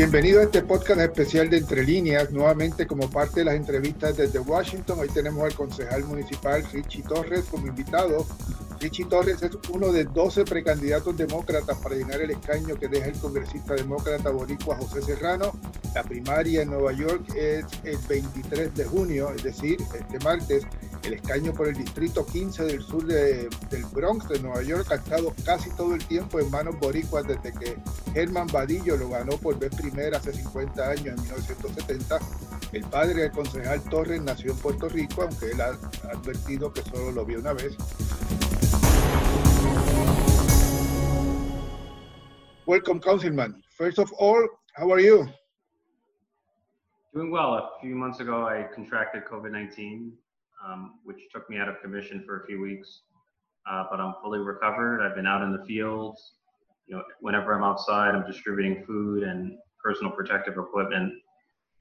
Bienvenido a este podcast especial de Entre Líneas, nuevamente como parte de las entrevistas desde Washington. Hoy tenemos al concejal municipal Richie Torres como invitado. Richie Torres es uno de 12 precandidatos demócratas para llenar el escaño que deja el congresista demócrata boricua José Serrano. La primaria en Nueva York es el 23 de junio, es decir, este martes. El escaño por el distrito 15 del sur de, del Bronx de Nueva York ha estado casi todo el tiempo en manos boricuas desde que Germán Vadillo lo ganó por vez primera hace 50 años, en 1970. El padre del concejal Torres nació en Puerto Rico, aunque él ha advertido que solo lo vio una vez. Welcome, Councilman. First of all, how are you? Doing well. A few months ago, I contracted COVID 19, um, which took me out of commission for a few weeks. Uh, but I'm fully recovered. I've been out in the fields. You know, whenever I'm outside, I'm distributing food and personal protective equipment.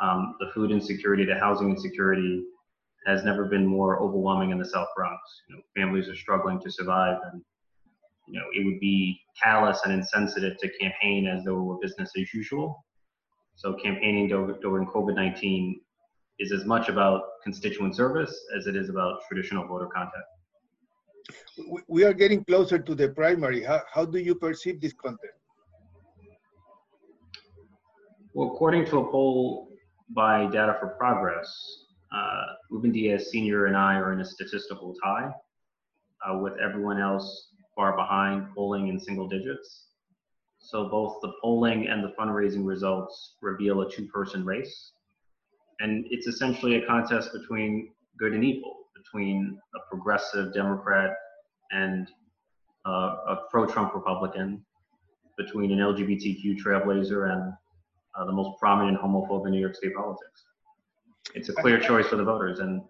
Um, the food insecurity, the housing insecurity has never been more overwhelming in the South Bronx. You know, families are struggling to survive, and you know, it would be callous and insensitive to campaign as though it were business as usual. So campaigning during COVID-19 is as much about constituent service as it is about traditional voter contact. We are getting closer to the primary. How, how do you perceive this content? Well, according to a poll by Data for Progress, uh, Ruben Diaz Sr. and I are in a statistical tie, uh, with everyone else far behind, polling in single digits. So both the polling and the fundraising results reveal a two-person race. And it's essentially a contest between good and evil, between a progressive Democrat and uh, a pro-Trump Republican, between an LGBTQ trailblazer and uh, the most prominent homophobe in New York State politics. It's a clear choice for the voters, and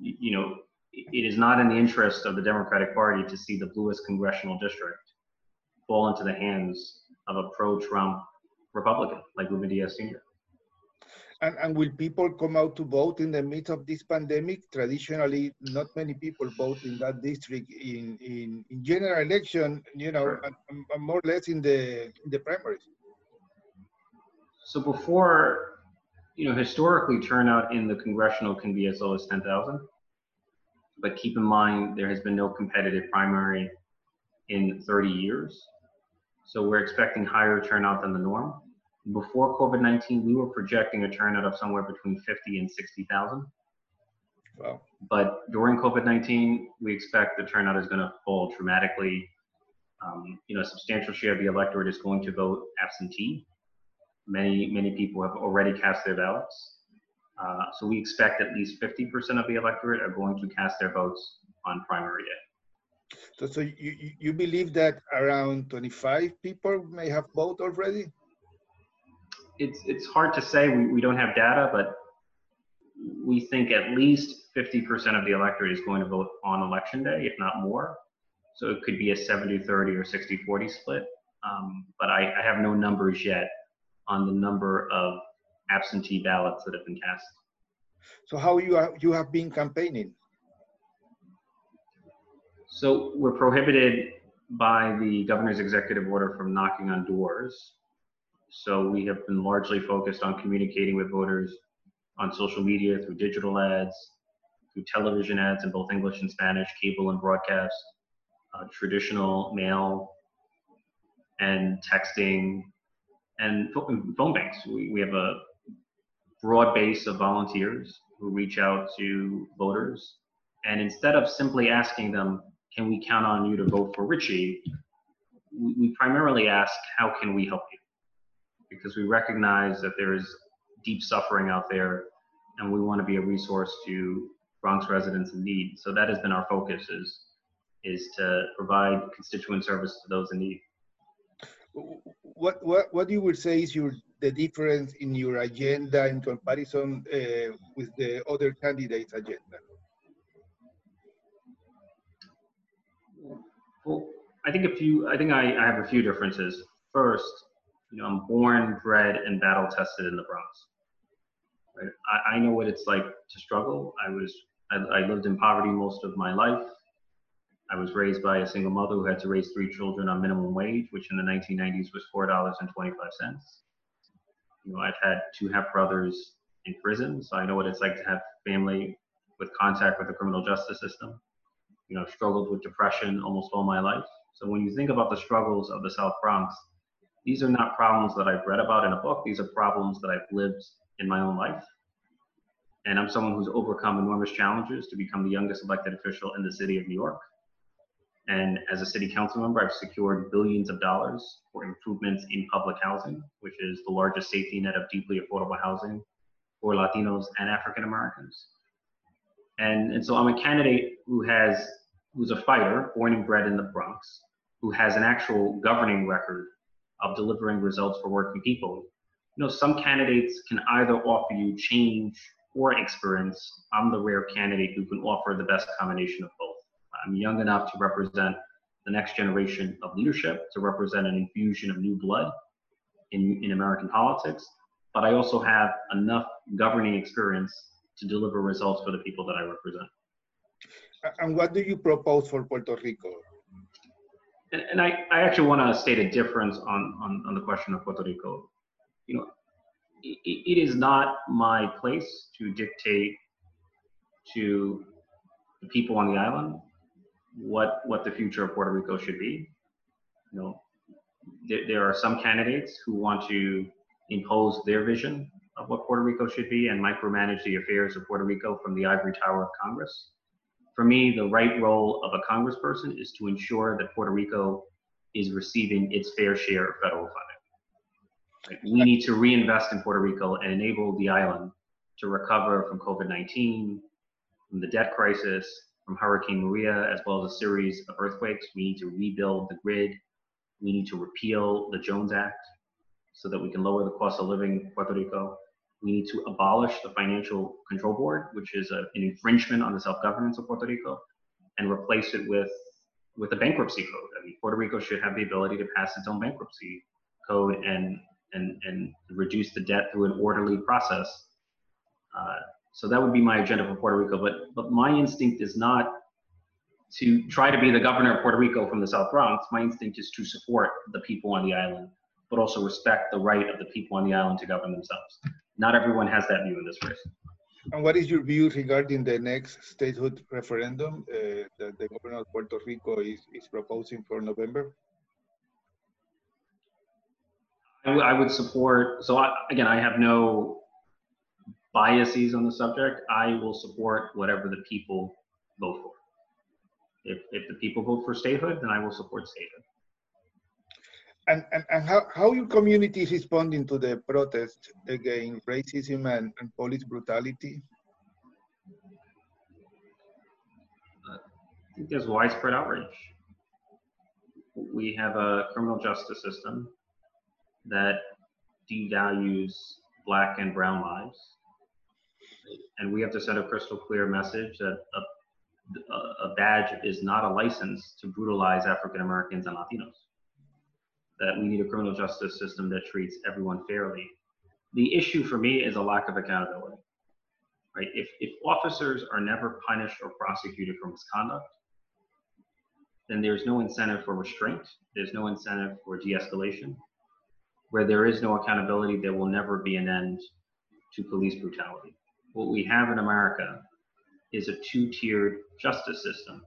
you know it is not in the interest of the Democratic Party to see the bluest congressional district fall into the hands of a pro-Trump Republican like Ruben Diaz Sr. And, and will people come out to vote in the midst of this pandemic? Traditionally, not many people vote in that district in, in, in general election, you know, sure. and, and more or less in the, in the primaries. So before, you know, historically turnout in the congressional can be as low as 10,000. But keep in mind, there has been no competitive primary in 30 years. So we're expecting higher turnout than the norm. Before COVID-19, we were projecting a turnout of somewhere between 50 and 60,000. Wow. But during COVID-19, we expect the turnout is going to fall dramatically. Um, you know, a substantial share of the electorate is going to vote absentee many many people have already cast their ballots. Uh, so we expect at least 50% of the electorate are going to cast their votes on primary day. So, so you, you believe that around 25 people may have voted already? It's, it's hard to say. We, we don't have data, but we think at least 50% of the electorate is going to vote on election day, if not more. So it could be a 70 30 or 60 40 split. Um, but I, I have no numbers yet on the number of absentee ballots that have been cast. So how you are, you have been campaigning? So we're prohibited by the governor's executive order from knocking on doors. So we have been largely focused on communicating with voters on social media through digital ads, through television ads in both English and Spanish, cable and broadcast, uh, traditional mail, and texting, and phone banks. We, we have a broad base of volunteers who reach out to voters. And instead of simply asking them, can we count on you to vote for Ritchie? We, primarily ask, how can we help you? Because we recognize that there is deep suffering out there and we want to be a resource to Bronx residents in need. So that has been our focus is, is to provide constituent service to those in need what what what you would say is your the difference in your agenda in comparison uh, with the other candidates' agenda? Well, I think a few. I think I, I have a few differences. First, you know, I'm born, bred, and battle tested in the Bronx. Right? I, I know what it's like to struggle. I was I, I lived in poverty most of my life. I was raised by a single mother who had to raise three children on minimum wage, which in the 1990s was $4.25. You know, I've had two half brothers in prison, so I know what it's like to have family with contact with the criminal justice system. You know, I've struggled with depression almost all my life. So when you think about the struggles of the South Bronx, these are not problems that I've read about in a book. These are problems that I've lived in my own life. And I'm someone who's overcome enormous challenges to become the youngest elected official in the city of New York. And as a city council member, I've secured billions of dollars for improvements in public housing, which is the largest safety net of deeply affordable housing for Latinos and African Americans. And, and so I'm a candidate who has, who's a fighter, born and bred in the Bronx, who has an actual governing record of delivering results for working people. You know, some candidates can either offer you change or experience. I'm the rare candidate who can offer the best combination of. I'm young enough to represent the next generation of leadership, to represent an infusion of new blood in, in American politics, but I also have enough governing experience to deliver results for the people that I represent. And what do you propose for Puerto Rico? And, and I, I actually want to state a difference on, on, on the question of Puerto Rico. You know, it, it is not my place to dictate to the people on the island what what the future of Puerto Rico should be. You know, there, there are some candidates who want to impose their vision of what Puerto Rico should be and micromanage the affairs of Puerto Rico from the ivory tower of Congress. For me, the right role of a congressperson is to ensure that Puerto Rico is receiving its fair share of federal funding. Right? We need to reinvest in Puerto Rico and enable the island to recover from COVID 19, from the debt crisis, from Hurricane Maria, as well as a series of earthquakes. We need to rebuild the grid. We need to repeal the Jones Act so that we can lower the cost of living in Puerto Rico. We need to abolish the Financial Control Board, which is a, an infringement on the self-governance of Puerto Rico, and replace it with with a bankruptcy code. I mean, Puerto Rico should have the ability to pass its own bankruptcy code and and and reduce the debt through an orderly process. So that would be my agenda for Puerto Rico. But but my instinct is not to try to be the governor of Puerto Rico from the South Bronx. My instinct is to support the people on the island, but also respect the right of the people on the island to govern themselves. Not everyone has that view in this race. And what is your view regarding the next statehood referendum uh, that the governor of Puerto Rico is, is proposing for November? I would support, so I, again, I have no biases on the subject, I will support whatever the people vote for. If, if the people vote for statehood, then I will support statehood. And, and, and how, how your community is responding to the protest against racism and, and police brutality? Uh, I think there's widespread outrage. We have a criminal justice system that devalues black and brown lives and we have to send a crystal clear message that a, a badge is not a license to brutalize African Americans and Latinos. That we need a criminal justice system that treats everyone fairly. The issue for me is a lack of accountability. Right? If, if officers are never punished or prosecuted for misconduct, then there's no incentive for restraint. There's no incentive for de-escalation. Where there is no accountability, there will never be an end to police brutality what we have in America is a two tiered justice system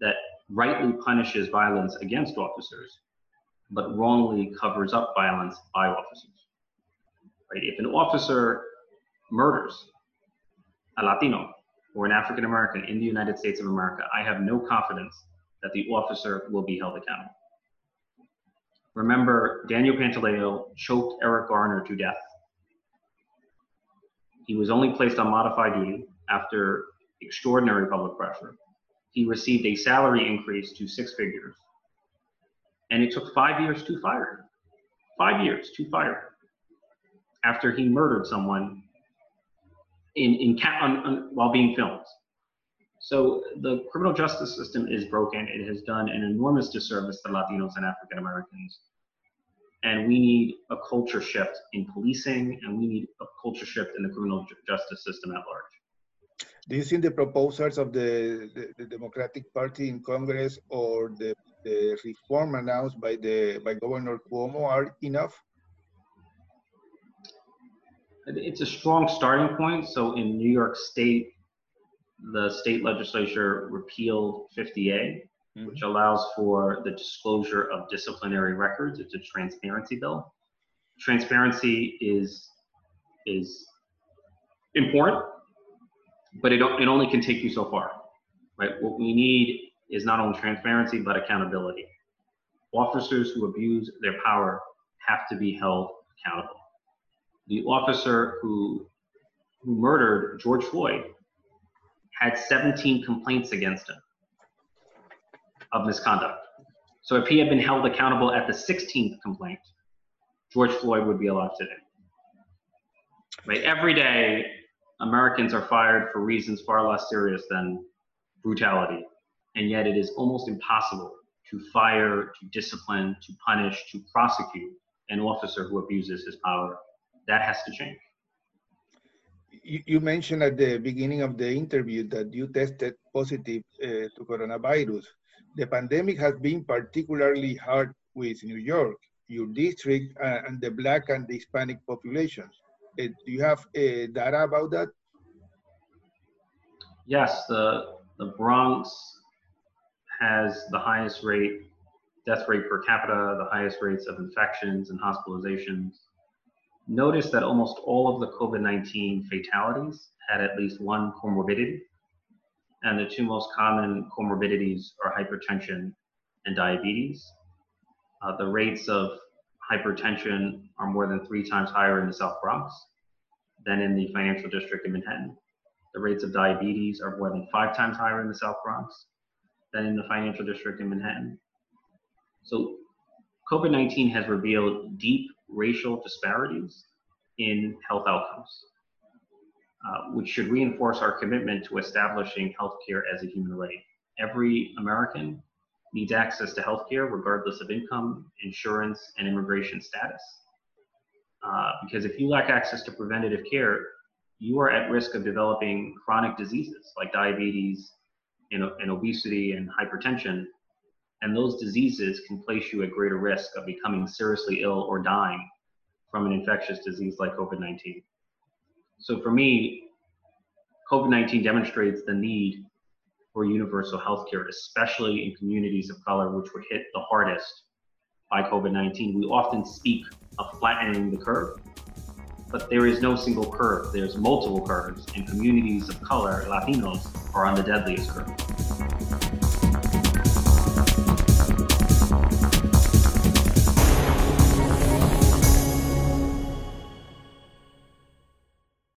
that rightly punishes violence against officers, but wrongly covers up violence by officers. Right? If an officer murders a Latino or an African American in the United States of America, I have no confidence that the officer will be held accountable. Remember, Daniel Pantaleo choked Eric Garner to death he was only placed on modified duty after extraordinary public pressure. He received a salary increase to six figures. And it took five years to fire him. Five years to fire him after he murdered someone in, in on, on, while being filmed. So the criminal justice system is broken. It has done an enormous disservice to Latinos and African Americans and we need a culture shift in policing and we need a culture shift in the criminal justice system at large. Do you think the proposals of the, the, the democratic party in congress or the, the reform announced by the by governor cuomo are enough? It's a strong starting point. So in New York State, the state legislature repealed 50A, mm-hmm. which allows for the disclosure of disciplinary records. It's a transparency bill. Transparency is is important, but it, it only can take you so far, right? What we need is not only transparency, but accountability. Officers who abuse their power have to be held accountable. The officer who, who murdered George Floyd had 17 complaints against him of misconduct. So if he had been held accountable at the 16th complaint, George Floyd would be alive today. Right? Every day, Americans are fired for reasons far less serious than brutality. And yet it is almost impossible to fire, to discipline, to punish, to prosecute an officer who abuses his power. That has to change. You, mentioned at the beginning of the interview that you tested positive uh, to coronavirus. The pandemic has been particularly hard with New York, your district, uh, and the Black and the Hispanic populations. Uh, do you have uh, data about that? Yes, the, the Bronx has the highest rate, death rate per capita, the highest rates of infections and hospitalizations. Notice that almost all of the COVID 19 fatalities had at least one comorbidity. And the two most common comorbidities are hypertension and diabetes. Uh, the rates of hypertension are more than three times higher in the South Bronx than in the financial district in Manhattan. The rates of diabetes are more than five times higher in the South Bronx than in the financial district in Manhattan. So COVID 19 has revealed deep racial disparities in health outcomes, uh, which should reinforce our commitment to establishing healthcare as a human right. Every American needs access to healthcare regardless of income, insurance, and immigration status. Uh, because if you lack access to preventative care, you are at risk of developing chronic diseases like diabetes and, and obesity and hypertension. And those diseases can place you at greater risk of becoming seriously ill or dying from an infectious disease like COVID 19. So for me, COVID 19 demonstrates the need for universal health care, especially in communities of color, which were hit the hardest by COVID 19. We often speak of flattening the curve, but there is no single curve. There's multiple curves, and communities of color, Latinos, are on the deadliest curve.